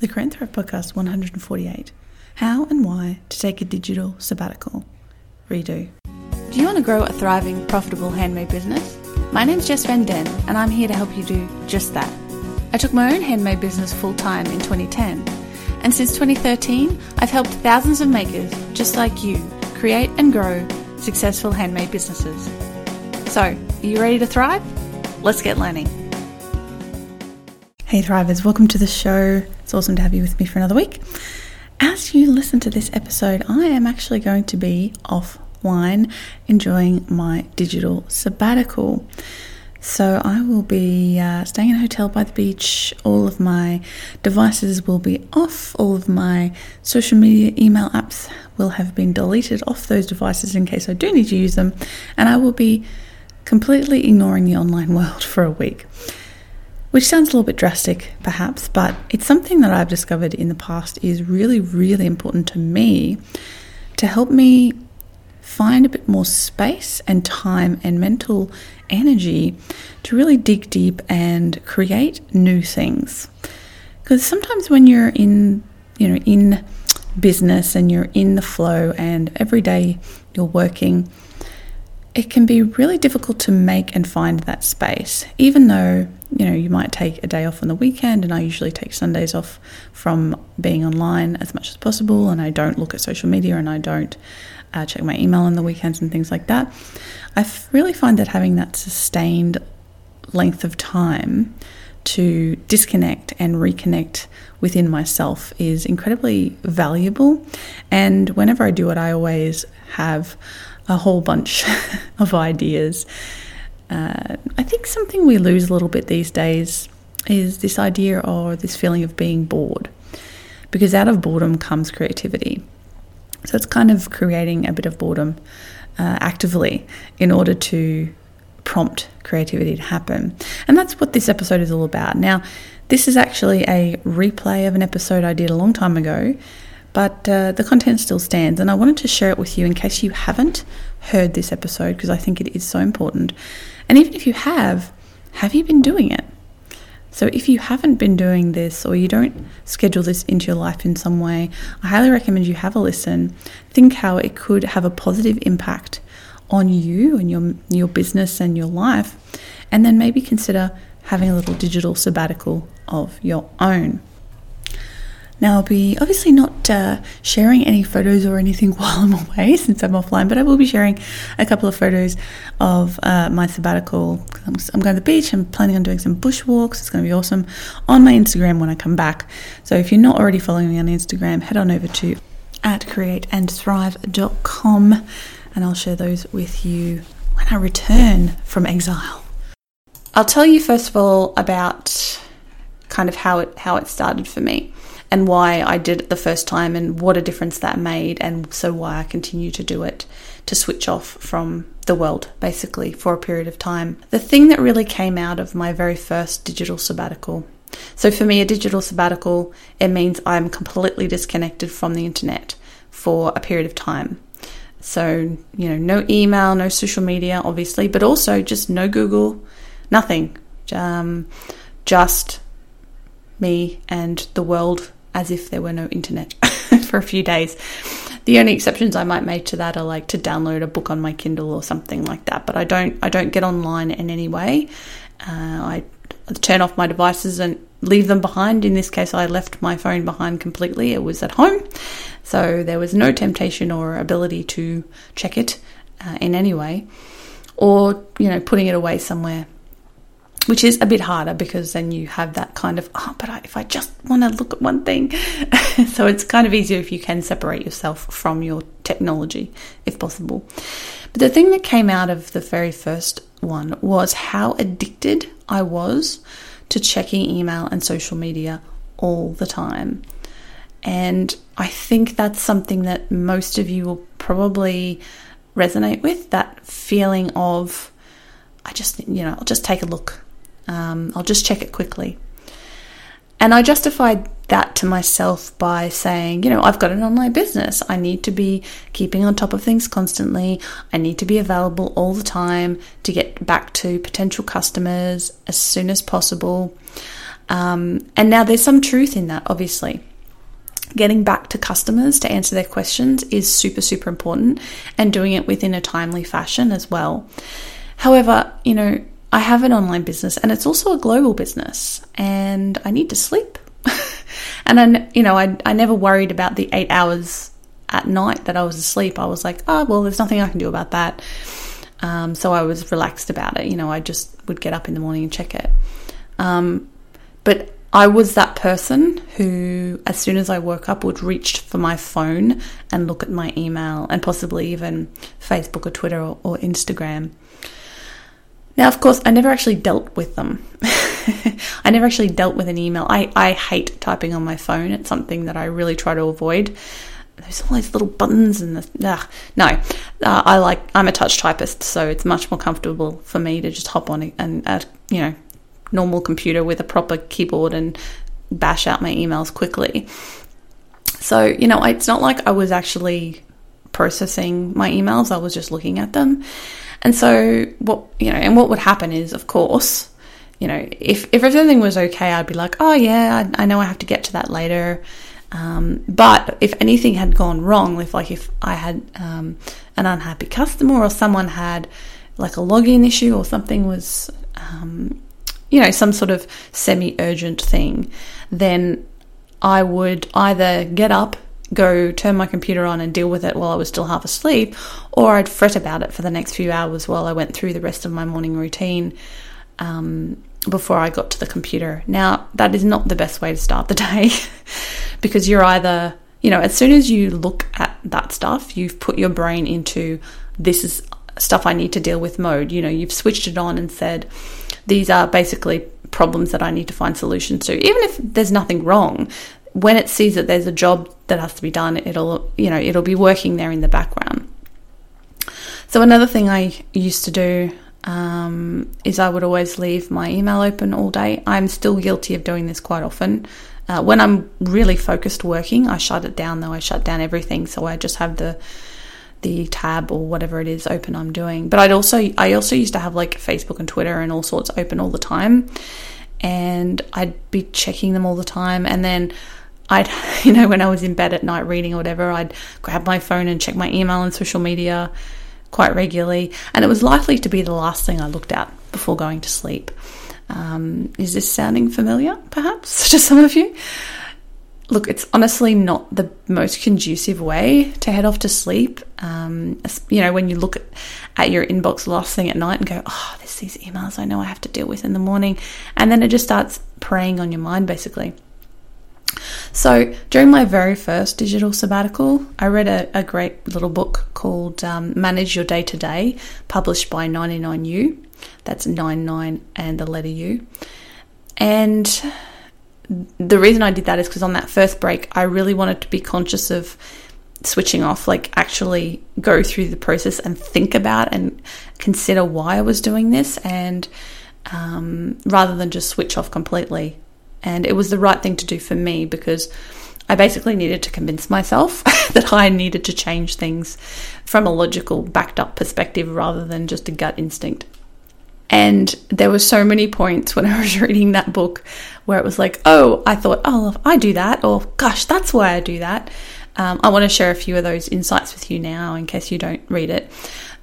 the and Thrive Podcast 148 How and Why to Take a Digital Sabbatical. Redux. Do you want to grow a thriving, profitable handmade business? My name's Jess Van Den, and I'm here to help you do just that. I took my own handmade business full time in 2010, and since 2013, I've helped thousands of makers just like you create and grow successful handmade businesses. So, are you ready to thrive? Let's get learning. Hey, Thrivers, welcome to the show. It's awesome to have you with me for another week. As you listen to this episode, I am actually going to be offline enjoying my digital sabbatical. So I will be uh, staying in a hotel by the beach. All of my devices will be off. All of my social media email apps will have been deleted off those devices in case I do need to use them. And I will be completely ignoring the online world for a week which sounds a little bit drastic perhaps, but it's something that I've discovered in the past is really, really important to me to help me find a bit more space and time and mental energy to really dig deep and create new things. Because sometimes when you're in, you know, in business and you're in the flow and every day you're working, it can be really difficult to make and find that space, even though you know you might take a day off on the weekend, and I usually take Sundays off from being online as much as possible, and I don't look at social media and I don't uh, check my email on the weekends and things like that. I really find that having that sustained length of time to disconnect and reconnect within myself is incredibly valuable. And whenever I do it, I always have a whole bunch of ideas. Uh, I think something we lose a little bit these days is this idea or this feeling of being bored, because out of boredom comes creativity. So it's kind of creating a bit of boredom uh, actively in order to prompt creativity to happen. And that's what this episode is all about. Now, this is actually a replay of an episode I did a long time ago but uh, the content still stands, and I wanted to share it with you in case you haven't heard this episode because I think it is so important. And even if you have, have you been doing it? So, if you haven't been doing this or you don't schedule this into your life in some way, I highly recommend you have a listen. Think how it could have a positive impact on you and your, your business and your life, and then maybe consider having a little digital sabbatical of your own. Now, I'll be obviously not uh, sharing any photos or anything while I'm away since I'm offline, but I will be sharing a couple of photos of uh, my sabbatical. I'm, I'm, going to the beach. I'm planning on doing some bushwalks. It's going to be awesome on my Instagram when I come back. So if you're not already following me on Instagram, head on over to at createandthrive.com and I'll share those with you when I return from exile. I'll tell you first of all about kind of how it how it started for me and why I did it the first time and what a difference that made, and so why I continue to do it to switch off from the world basically for a period of time. The thing that really came out of my very first digital sabbatical. So for me, a digital sabbatical, it means I'm completely disconnected from the internet for a period of time. So, you know, no email, no social media, obviously, but also just no Google, nothing. Um, just me and the world as if there were no internet for a few days. The only exceptions I might make to that are like to download a book on my Kindle or something like that. But I don't I don't get online in any way. Uh, I turn off my devices and leave them behind. In this case, I left my phone behind completely. It was at home, so there was no temptation or ability to check it uh, in any way, or you know putting it away somewhere which is a bit harder because then you have that kind of, oh, but if I just want to look at one thing. so it's kind of easier if you can separate yourself from your technology, if possible. But the thing that came out of the very first one was how addicted I was to checking email and social media all the time. And I think that's something that most of you will probably resonate with that feeling of, I just, you know, I'll just take a look. Um, I'll just check it quickly. And I justified that to myself by saying, you know, I've got an online business. I need to be keeping on top of things constantly. I need to be available all the time to get back to potential customers as soon as possible. Um, and now there's some truth in that, obviously. Getting back to customers to answer their questions is super, super important and doing it within a timely fashion as well. However, you know, I have an online business and it's also a global business and I need to sleep. and I, you know, I, I never worried about the eight hours at night that I was asleep. I was like, oh, well, there's nothing I can do about that. Um, so I was relaxed about it. You know, I just would get up in the morning and check it. Um, but I was that person who, as soon as I woke up, would reach for my phone and look at my email and possibly even Facebook or Twitter or, or Instagram. Now, of course, I never actually dealt with them. I never actually dealt with an email. I, I hate typing on my phone. It's something that I really try to avoid. There's all these little buttons and the uh, no. Uh, I like I'm a touch typist, so it's much more comfortable for me to just hop on and a you know normal computer with a proper keyboard and bash out my emails quickly. So you know, it's not like I was actually processing my emails. I was just looking at them. And so what you know, and what would happen is, of course, you know, if if everything was okay, I'd be like, oh yeah, I, I know I have to get to that later. Um, but if anything had gone wrong, if like if I had um, an unhappy customer or someone had like a login issue or something was, um, you know, some sort of semi urgent thing, then I would either get up go turn my computer on and deal with it while I was still half asleep, or I'd fret about it for the next few hours while I went through the rest of my morning routine um, before I got to the computer. Now, that is not the best way to start the day because you're either, you know, as soon as you look at that stuff, you've put your brain into this is stuff I need to deal with mode. You know, you've switched it on and said, these are basically problems that I need to find solutions to. Even if there's nothing wrong, when it sees that there's a job that has to be done, it'll you know it'll be working there in the background. So another thing I used to do um, is I would always leave my email open all day. I'm still guilty of doing this quite often. Uh, when I'm really focused working, I shut it down though. I shut down everything, so I just have the the tab or whatever it is open I'm doing. But I'd also I also used to have like Facebook and Twitter and all sorts open all the time, and I'd be checking them all the time, and then I'd, you know, when I was in bed at night reading or whatever, I'd grab my phone and check my email and social media quite regularly. And it was likely to be the last thing I looked at before going to sleep. Um, is this sounding familiar, perhaps, to some of you? Look, it's honestly not the most conducive way to head off to sleep. Um, you know, when you look at, your inbox last thing at night and go, oh, there's these emails I know I have to deal with in the morning. And then it just starts preying on your mind, basically. So, during my very first digital sabbatical, I read a, a great little book called um, Manage Your Day to Day, published by 99U. That's 99 and the letter U. And the reason I did that is because on that first break, I really wanted to be conscious of switching off, like actually go through the process and think about and consider why I was doing this, and um, rather than just switch off completely. And it was the right thing to do for me because I basically needed to convince myself that I needed to change things from a logical, backed up perspective rather than just a gut instinct. And there were so many points when I was reading that book where it was like, oh, I thought, oh, I do that, or gosh, that's why I do that. Um, I want to share a few of those insights with you now in case you don't read it.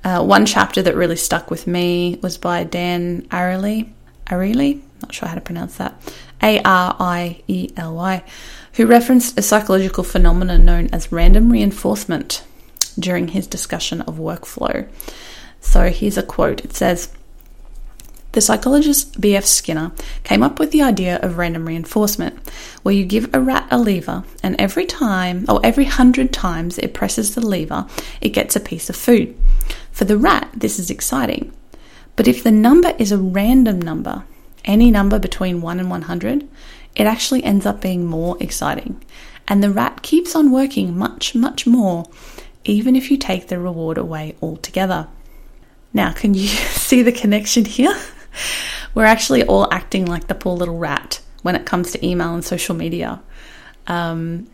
Uh, one chapter that really stuck with me was by Dan Ariely. Ariely? Not sure how to pronounce that. A R I E L Y, who referenced a psychological phenomenon known as random reinforcement during his discussion of workflow. So here's a quote it says, the psychologist B.F. Skinner came up with the idea of random reinforcement, where you give a rat a lever, and every time, or every hundred times it presses the lever, it gets a piece of food. For the rat, this is exciting. But if the number is a random number, any number between 1 and 100, it actually ends up being more exciting. And the rat keeps on working much, much more, even if you take the reward away altogether. Now, can you see the connection here? We're actually all acting like the poor little rat when it comes to email and social media. Um,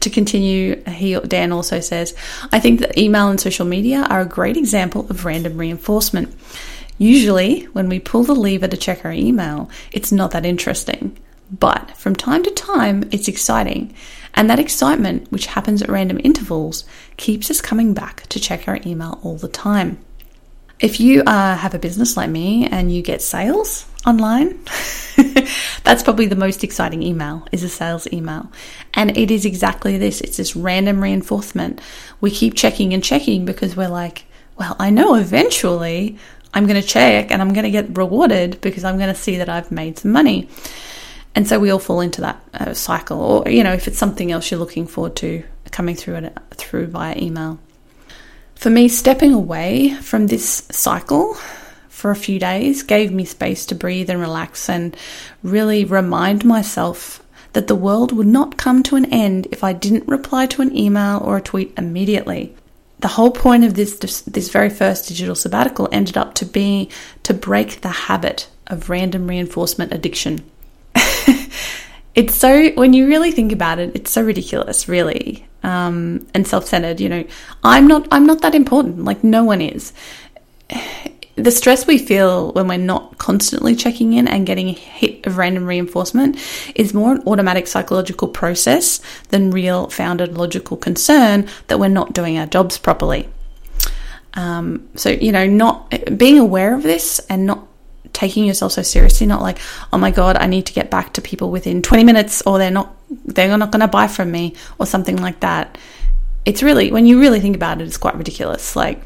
to continue, he, Dan also says, I think that email and social media are a great example of random reinforcement. Usually, when we pull the lever to check our email, it's not that interesting. But from time to time, it's exciting. And that excitement, which happens at random intervals, keeps us coming back to check our email all the time. If you uh, have a business like me and you get sales online, that's probably the most exciting email is a sales email. And it is exactly this. It's this random reinforcement. We keep checking and checking because we're like, well, I know eventually I'm going to check and I'm going to get rewarded because I'm going to see that I've made some money. And so we all fall into that uh, cycle, or you know, if it's something else you're looking forward to coming through it through via email. For me, stepping away from this cycle for a few days gave me space to breathe and relax and really remind myself that the world would not come to an end if I didn't reply to an email or a tweet immediately. The whole point of this this very first digital sabbatical ended up to be to break the habit of random reinforcement addiction. it's so when you really think about it, it's so ridiculous, really, um, and self-centered. You know, I'm not I'm not that important. Like no one is. The stress we feel when we're not constantly checking in and getting a hit of random reinforcement is more an automatic psychological process than real founded logical concern that we're not doing our jobs properly. Um, so you know, not being aware of this and not taking yourself so seriously, not like, oh my God, I need to get back to people within 20 minutes or they're not, they're not going to buy from me or something like that. It's really, when you really think about it, it's quite ridiculous. Like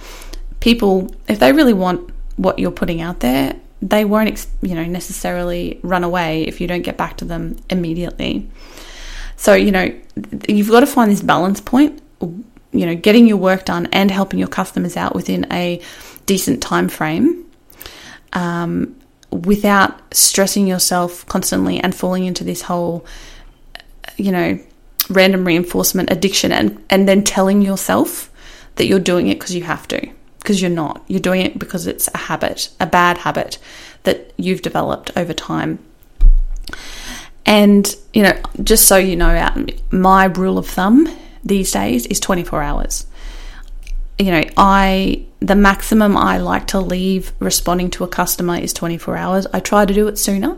people, if they really want what you're putting out there, they won't, you know, necessarily run away if you don't get back to them immediately. So, you know, you've got to find this balance point, you know, getting your work done and helping your customers out within a decent time frame um, without stressing yourself constantly and falling into this whole, you know, random reinforcement addiction and, and then telling yourself that you're doing it because you have to, because you're not. You're doing it because it's a habit, a bad habit that you've developed over time. And, you know, just so you know, my rule of thumb these days is 24 hours you know, I the maximum I like to leave responding to a customer is 24 hours. I try to do it sooner,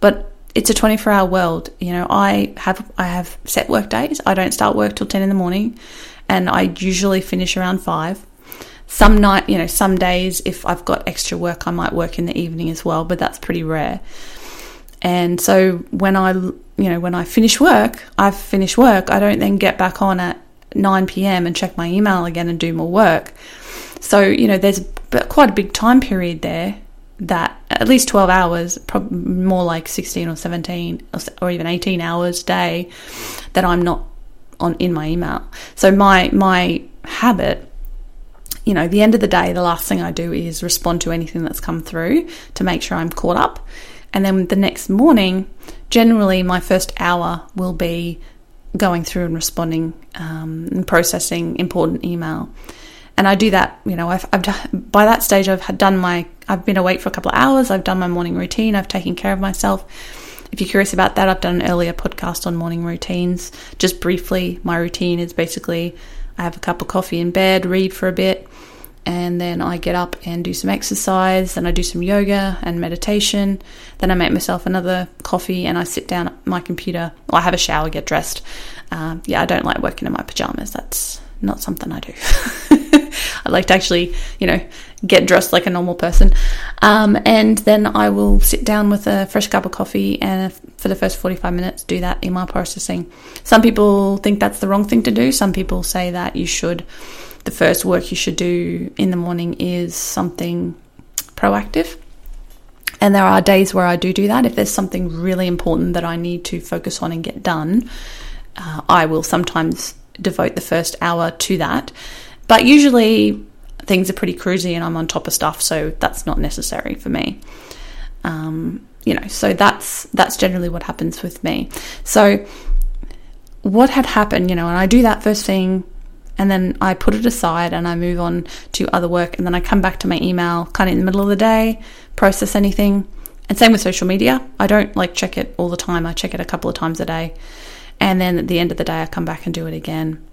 but it's a 24 hour world. You know, I have I have set work days. I don't start work till 10 in the morning, and I usually finish around five. Some night, you know, some days if I've got extra work, I might work in the evening as well, but that's pretty rare. And so when I, you know, when I finish work, I've finished work. I don't then get back on at 9 p.m. and check my email again and do more work. So, you know, there's quite a big time period there that at least 12 hours, probably more like 16 or 17 or even 18 hours a day that I'm not on in my email. So my my habit you know, the end of the day, the last thing I do is respond to anything that's come through to make sure I'm caught up. And then the next morning, generally my first hour will be going through and responding um, and processing important email. And I do that, you know, I've, I've by that stage I've had done my, I've been awake for a couple of hours, I've done my morning routine, I've taken care of myself. If you're curious about that, I've done an earlier podcast on morning routines. Just briefly, my routine is basically I have a cup of coffee in bed, read for a bit, and then I get up and do some exercise, then I do some yoga and meditation, then I make myself another coffee and I sit down at my computer. Well, I have a shower, get dressed. Um, yeah, I don't like working in my pajamas. That's not something I do. I like to actually, you know, get dressed like a normal person. Um, and then I will sit down with a fresh cup of coffee and for the first 45 minutes do that email processing. Some people think that's the wrong thing to do. Some people say that you should the first work you should do in the morning is something proactive. And there are days where I do do that. If there's something really important that I need to focus on and get done, uh, I will sometimes devote the first hour to that. But usually things are pretty cruisy and I'm on top of stuff, so that's not necessary for me. Um, you know, so that's that's generally what happens with me. So what had happened, you know, and I do that first thing and then I put it aside and I move on to other work and then I come back to my email kind of in the middle of the day, process anything. And same with social media. I don't like check it all the time. I check it a couple of times a day. And then at the end of the day I come back and do it again.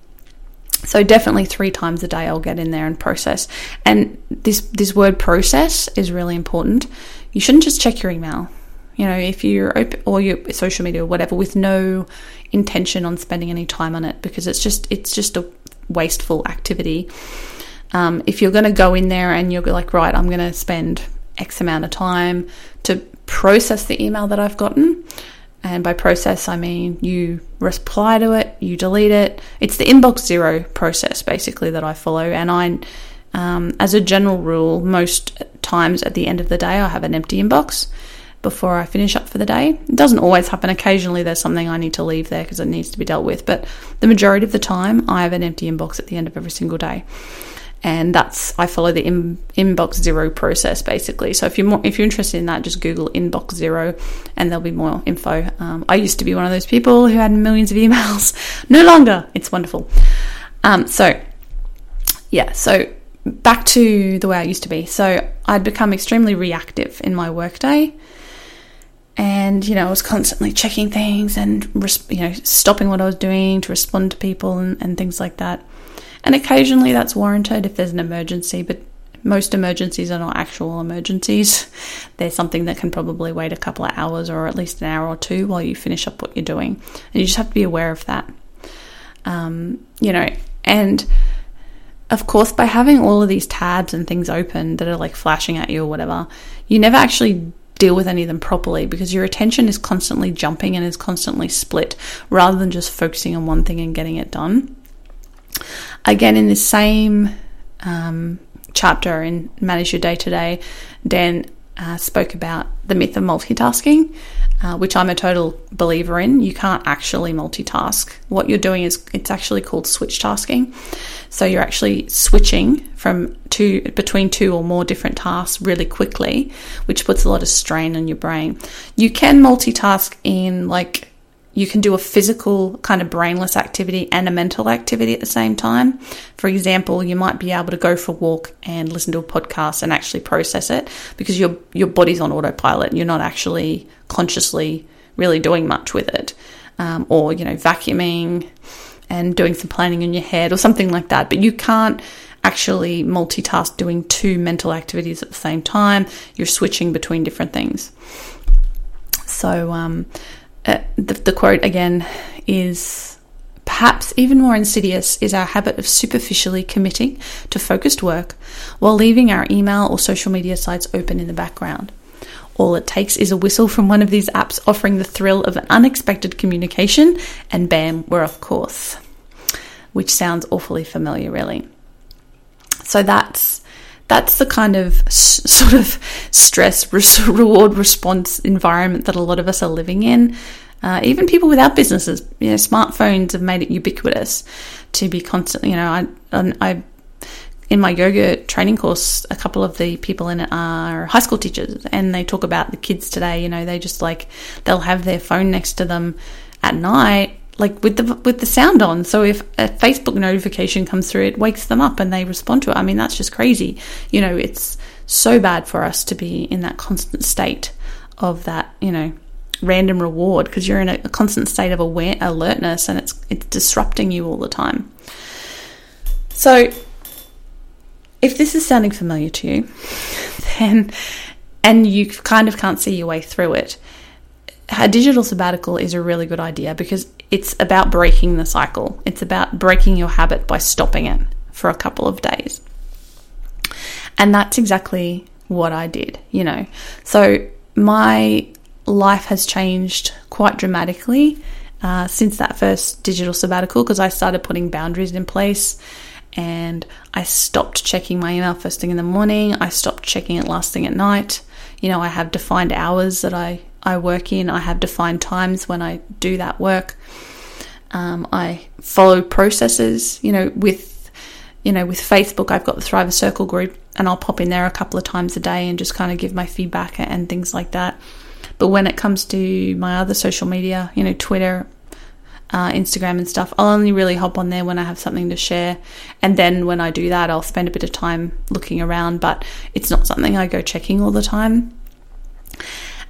So definitely 3 times a day I'll get in there and process. And this this word process is really important. You shouldn't just check your email. You know, if you're open or your social media or whatever with no intention on spending any time on it because it's just it's just a wasteful activity. Um, if you're going to go in there and you're like, right, I'm going to spend X amount of time to process the email that I've gotten. And by process, I mean you reply to it, you delete it. It's the inbox zero process basically that I follow. And I, um, as a general rule, most times at the end of the day, I have an empty inbox before I finish up for the day. It doesn't always happen. Occasionally, there's something I need to leave there because it needs to be dealt with. But the majority of the time, I have an empty inbox at the end of every single day. And that's I follow the in, inbox zero process basically. So if you're more, if you're interested in that, just Google inbox zero, and there'll be more info. Um, I used to be one of those people who had millions of emails. No longer. It's wonderful. Um, so yeah. So back to the way I used to be. So I'd become extremely reactive in my workday and you know I was constantly checking things and you know stopping what I was doing to respond to people and, and things like that. And occasionally that's warranted if there's an emergency, but most emergencies are not actual emergencies. They're something that can probably wait a couple of hours or at least an hour or two while you finish up what you're doing, and you just have to be aware of that. Um, you know, and of course, by having all of these tabs and things open that are like flashing at you or whatever, you never actually deal with any of them properly because your attention is constantly jumping and is constantly split rather than just focusing on one thing and getting it done. Again, in the same um, chapter in Manage Your Day to Day, Dan uh, spoke about the myth of multitasking, uh, which I'm a total believer in. You can't actually multitask. What you're doing is it's actually called switch tasking. So you're actually switching from two between two or more different tasks really quickly, which puts a lot of strain on your brain. You can multitask in like you can do a physical kind of brainless activity and a mental activity at the same time. For example, you might be able to go for a walk and listen to a podcast and actually process it because your your body's on autopilot. and You're not actually consciously really doing much with it, um, or you know, vacuuming and doing some planning in your head or something like that. But you can't actually multitask doing two mental activities at the same time. You're switching between different things. So. Um, uh, the, the quote again is perhaps even more insidious is our habit of superficially committing to focused work while leaving our email or social media sites open in the background. All it takes is a whistle from one of these apps offering the thrill of an unexpected communication, and bam, we're off course. Which sounds awfully familiar, really. So that's that's the kind of s- sort of stress reward response environment that a lot of us are living in. Uh, even people without businesses, you know, smartphones have made it ubiquitous to be constantly. You know, I, I in my yoga training course, a couple of the people in it are high school teachers, and they talk about the kids today. You know, they just like they'll have their phone next to them at night like with the with the sound on. So if a Facebook notification comes through, it wakes them up and they respond to it. I mean, that's just crazy. You know, it's so bad for us to be in that constant state of that, you know, random reward because you're in a, a, constant state of aware alertness and it's it's disrupting you all the time. So if this is sounding familiar to you, then and you kind of can't see your way through it, a digital sabbatical is a really good idea because it's about breaking the cycle. It's about breaking your habit by stopping it for a couple of days. And that's exactly what I did, you know. So my life has changed quite dramatically uh, since that first digital sabbatical because I started putting boundaries in place and I stopped checking my email first thing in the morning. I stopped checking it last thing at night. You know, I have defined hours that I I work in. I have defined times when I do that work. Um, I follow processes, you know, with you know, with Facebook, I've got the Thriver Circle group, and I'll pop in there a couple of times a day and just kind of give my feedback and things like that. But when it comes to my other social media, you know, Twitter, uh, Instagram, and stuff, I'll only really hop on there when I have something to share. And then when I do that, I'll spend a bit of time looking around, but it's not something I go checking all the time.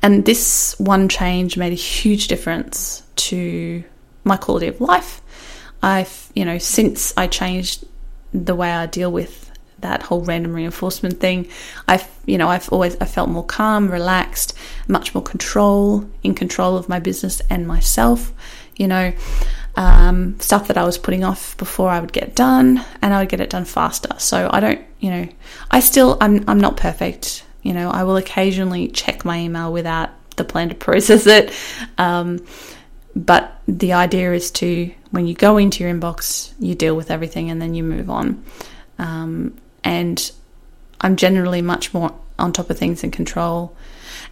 And this one change made a huge difference to my quality of life. I've, you know, since I changed the way I deal with that whole random reinforcement thing. I've, you know, I've always I felt more calm, relaxed, much more control, in control of my business and myself. You know, um, stuff that I was putting off before I would get done, and I would get it done faster. So I don't, you know, I still I'm I'm not perfect. You know, I will occasionally check my email without the plan to process it. Um, but the idea is to, when you go into your inbox, you deal with everything and then you move on. Um, and I'm generally much more on top of things and control.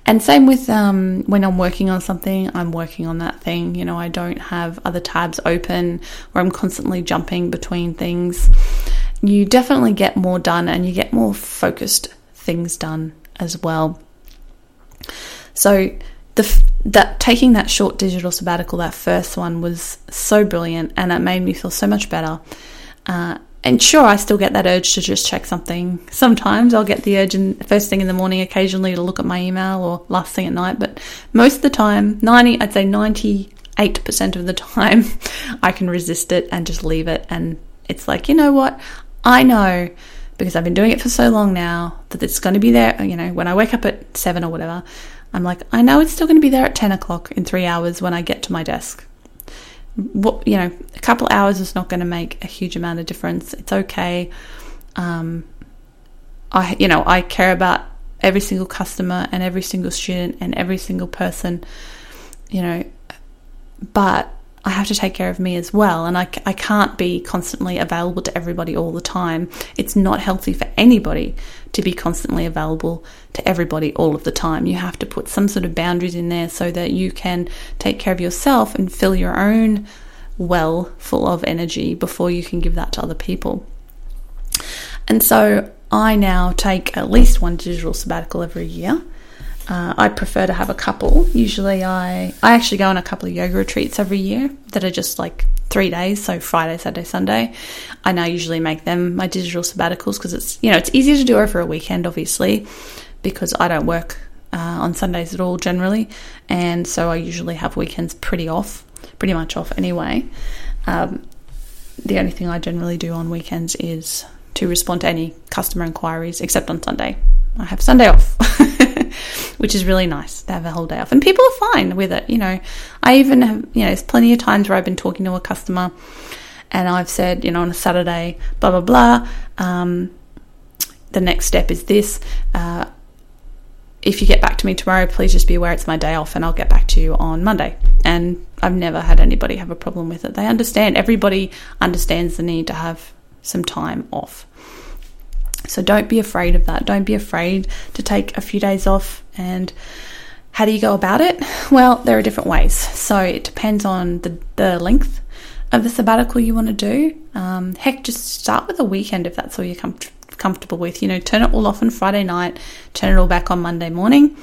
And same with um, when I'm working on something, I'm working on that thing. You know, I don't have other tabs open or I'm constantly jumping between things. You definitely get more done and you get more focused things done as well. So the that taking that short digital sabbatical, that first one was so brilliant, and it made me feel so much better. Uh, and sure, I still get that urge to just check something. Sometimes I'll get the urge in first thing in the morning, occasionally to look at my email or last thing at night. But most of the time, ninety, I'd say ninety-eight percent of the time, I can resist it and just leave it. And it's like, you know what? I know because I've been doing it for so long now that it's going to be there. You know, when I wake up at seven or whatever, I'm like, I know it's still going to be there at 10 o'clock in three hours when I get to my desk. What, you know, a couple hours is not going to make a huge amount of difference. It's okay. Um, I, you know, I care about every single customer and every single student and every single person, you know, but I have to take care of me as well. And I, I can't be constantly available to everybody all the time. It's not healthy for anybody to be constantly available to everybody all of the time. You have to put some sort of boundaries in there so that you can take care of yourself and fill your own well full of energy before you can give that to other people. And so I now take at least one digital sabbatical every year. Uh, I prefer to have a couple. Usually, I I actually go on a couple of yoga retreats every year that are just like three days, so Friday, Saturday, Sunday. I now usually make them my digital sabbaticals because it's you know it's easier to do over a weekend, obviously, because I don't work uh, on Sundays at all generally, and so I usually have weekends pretty off, pretty much off anyway. Um, the only thing I generally do on weekends is to respond to any customer inquiries, except on Sunday. I have Sunday off. which is really nice to have a whole day off. And people are fine with it. You know, I even have, you know, there's plenty of times where I've been talking to a customer and I've said, you know, on a Saturday, blah, blah, blah. Um, the next step is this. Uh, if you get back to me tomorrow, please just be aware it's my day off and I'll get back to you on Monday. And I've never had anybody have a problem with it. They understand, everybody understands the need to have some time off. So don't be afraid of that. Don't be afraid to take a few days off. And how do you go about it? Well, there are different ways. So it depends on the, the length of the sabbatical you want to do. Um, heck, just start with a weekend if that's all you're com- comfortable with. You know, turn it all off on Friday night, turn it all back on Monday morning,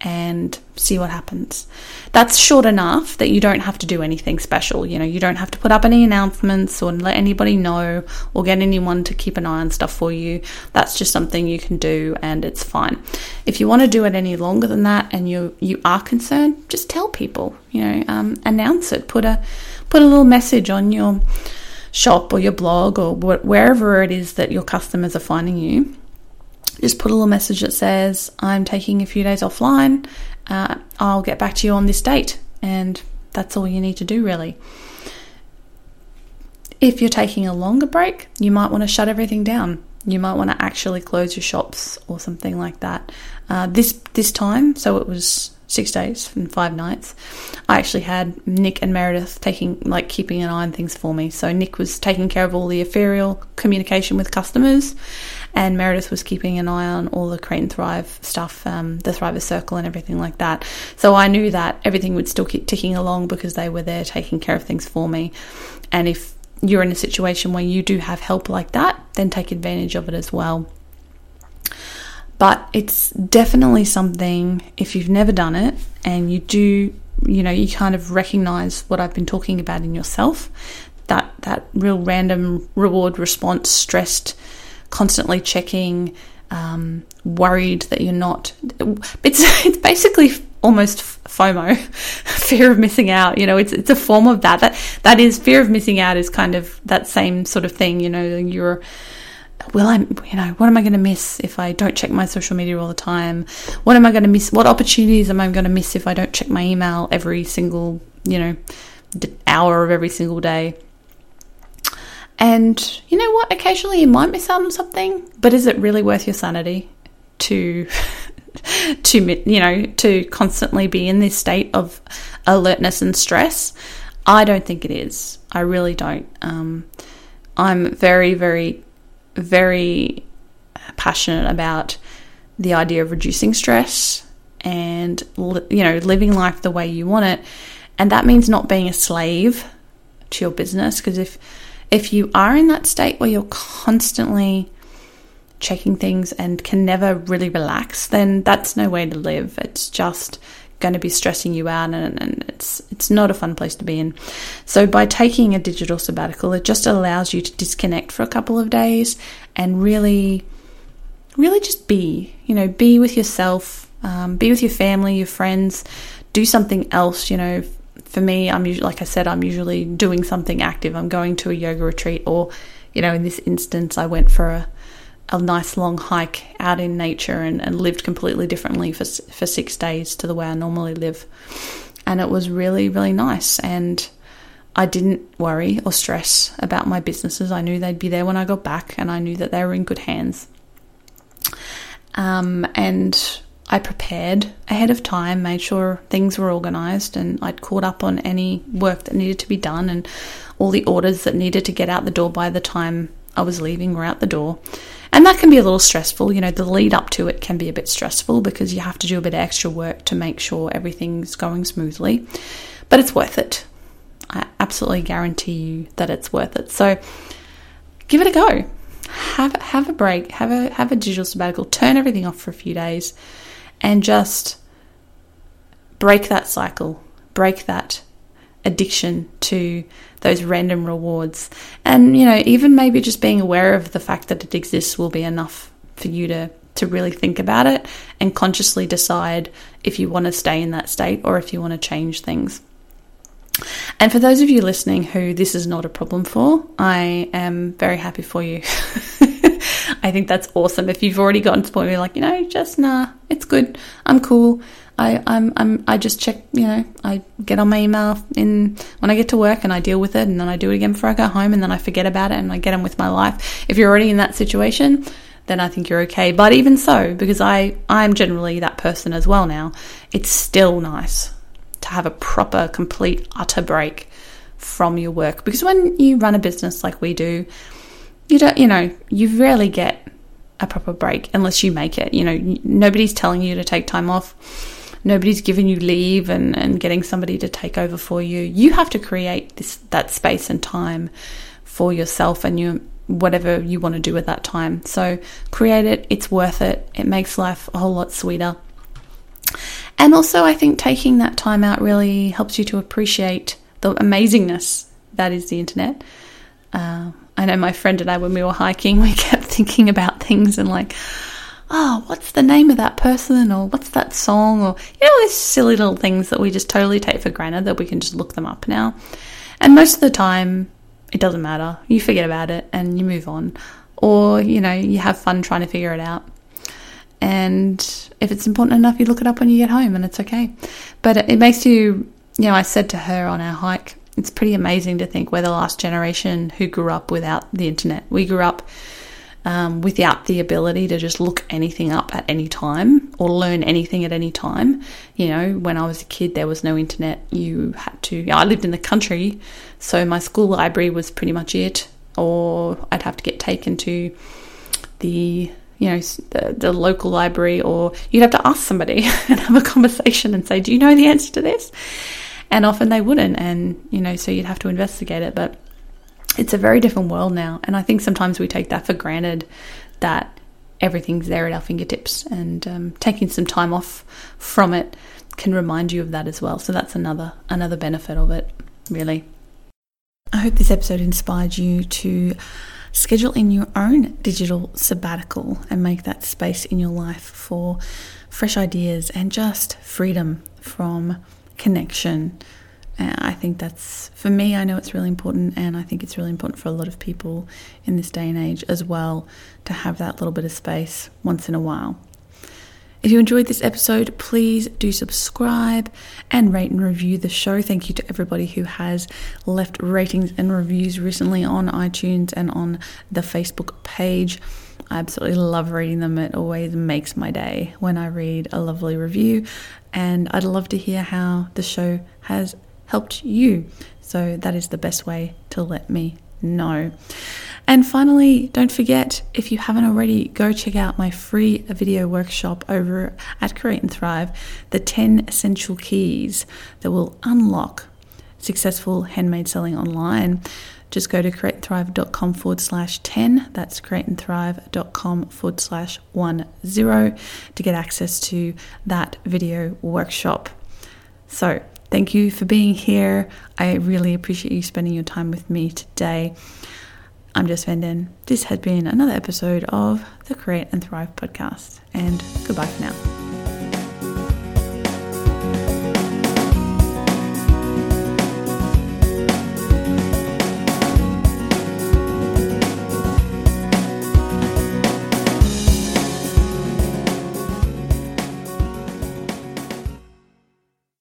and see what happens. That's short enough that you don't have to do anything special. You know, you don't have to put up any announcements or let anybody know or get anyone to keep an eye on stuff for you. That's just something you can do and it's fine. If you want to do it any longer than that and you you are concerned, just tell people. You know, um, announce it. Put a put a little message on your shop or your blog or wh- wherever it is that your customers are finding you just put a little message that says, I'm taking a few days offline. Uh, I'll get back to you on this date. And that's all you need to do, really. If you're taking a longer break, you might want to shut everything down. You might want to actually close your shops or something like that. Uh, this this time, so it was six days and five nights. I actually had Nick and Meredith taking, like, keeping an eye on things for me. So Nick was taking care of all the ethereal communication with customers, and Meredith was keeping an eye on all the Create and Thrive stuff, um, the Thriver Circle and everything like that. So I knew that everything would still keep ticking along because they were there taking care of things for me. And if you're in a situation where you do have help like that, then take advantage of it as well. But it's definitely something, if you've never done it and you do, you know, you kind of recognize what I've been talking about in yourself that, that real random reward response, stressed, constantly checking, um, worried that you're not. It's, it's basically almost FOMO, fear of missing out. You know, it's it's a form of that. That that is fear of missing out is kind of that same sort of thing. You know, you're will I, you know, what am I going to miss if I don't check my social media all the time? What am I going to miss? What opportunities am I going to miss if I don't check my email every single, you know, hour of every single day? And you know what? Occasionally you might miss out on something, but is it really worth your sanity to to you know to constantly be in this state of alertness and stress? I don't think it is. I really don't. Um, I'm very, very, very passionate about the idea of reducing stress and you know living life the way you want it, and that means not being a slave to your business. Because if if you are in that state where you're constantly checking things and can never really relax, then that's no way to live. It's just going to be stressing you out and, and, it's it's not a fun place to be in. So by taking a digital sabbatical, it just allows you to disconnect for a couple of days and really really just be, you know, be with yourself, um, be with your family, your friends, do something else, you know, for me, I'm usually, like I said, I'm usually doing something active. I'm going to a yoga retreat, or, you know, in this instance, I went for a, a nice long hike out in nature and, and lived completely differently for, for six days to the way I normally live. And it was really, really nice. And I didn't worry or stress about my businesses. I knew they'd be there when I got back, and I knew that they were in good hands. Um, and I prepared ahead of time, made sure things were organised, and I'd caught up on any work that needed to be done and all the orders that needed to get out the door by the time I was leaving were out the door. And that can be a little stressful. You know, the lead up to it can be a bit stressful because you have to do a bit of extra work to make sure everything's going smoothly. But it's worth it. I absolutely guarantee you that it's worth it. So give it a go. Have have a break. Have a have a digital sabbatical. Turn everything off for a few days and just break that cycle, break that addiction to those random rewards. And, you know, even maybe just being aware of the fact that it exists will be enough for you to, to really think about it and consciously decide if you want to stay in that state or if you want to change things. And for those of you listening who this is not a problem for, I am very happy for you. I think that's awesome. If you've already gotten to the point where you're like, you know, just nah, it's good. I'm cool. I, I'm, I'm, I just check, you know, I get on my email in when I get to work and I deal with it and then I do it again before I go home and then I forget about it and I get on with my life. If you're already in that situation, then I think you're okay. But even so, because I, I'm generally that person as well now, it's still nice to have a proper, complete, utter break from your work. Because when you run a business like we do, you don't, you know, you rarely get a proper break unless you make it. You know, nobody's telling you to take time off. Nobody's giving you leave and, and getting somebody to take over for you. You have to create this that space and time for yourself and you whatever you want to do at that time. So create it. It's worth it. It makes life a whole lot sweeter. And also, I think taking that time out really helps you to appreciate the amazingness that is the internet. Uh, I know my friend and I, when we were hiking, we kept thinking about things and like, oh, what's the name of that person or what's that song or, you know, these silly little things that we just totally take for granted that we can just look them up now. And most of the time, it doesn't matter. You forget about it and you move on. Or, you know, you have fun trying to figure it out. And if it's important enough, you look it up when you get home and it's okay. But it makes you, you know, I said to her on our hike, it's pretty amazing to think we're the last generation who grew up without the internet. We grew up um, without the ability to just look anything up at any time or learn anything at any time. You know, when I was a kid, there was no internet. You had to, I lived in the country, so my school library was pretty much it, or I'd have to get taken to the you know the, the local library or you'd have to ask somebody and have a conversation and say do you know the answer to this and often they wouldn't and you know so you'd have to investigate it but it's a very different world now. And i think sometimes we take that for granted that everything's there at our fingertips and um, taking some time off from it can remind you of that as well. So that's another another benefit of it really. I hope this episode inspired you to schedule in your own digital sabbatical and make that space in your life for fresh ideas and just freedom from connection And I think that's, for me, I know it's really important, and I think it's really important for a lot of people in this day and age as well to have that little bit of space once in a while. If you enjoyed this episode, please do subscribe and rate and review the show. Thank you to everybody who has left ratings and reviews recently on iTunes and on the Facebook page. I absolutely love reading them. It always makes my day when I read a lovely review. And I'd love to hear how the show has helped you. So that is the best way to let me know. And finally, don't forget if you haven't already, go check out my free video workshop over at Create and Thrive the 10 essential keys that will unlock successful handmade selling online. Just go to createandthrive.com forward slash 10. That's createandthrive.com forward slash 10 to get access to that video workshop. So, thank you for being here. I really appreciate you spending your time with me today. I'm Jess Vanden. This has been another episode of the Create and Thrive podcast, and goodbye for now.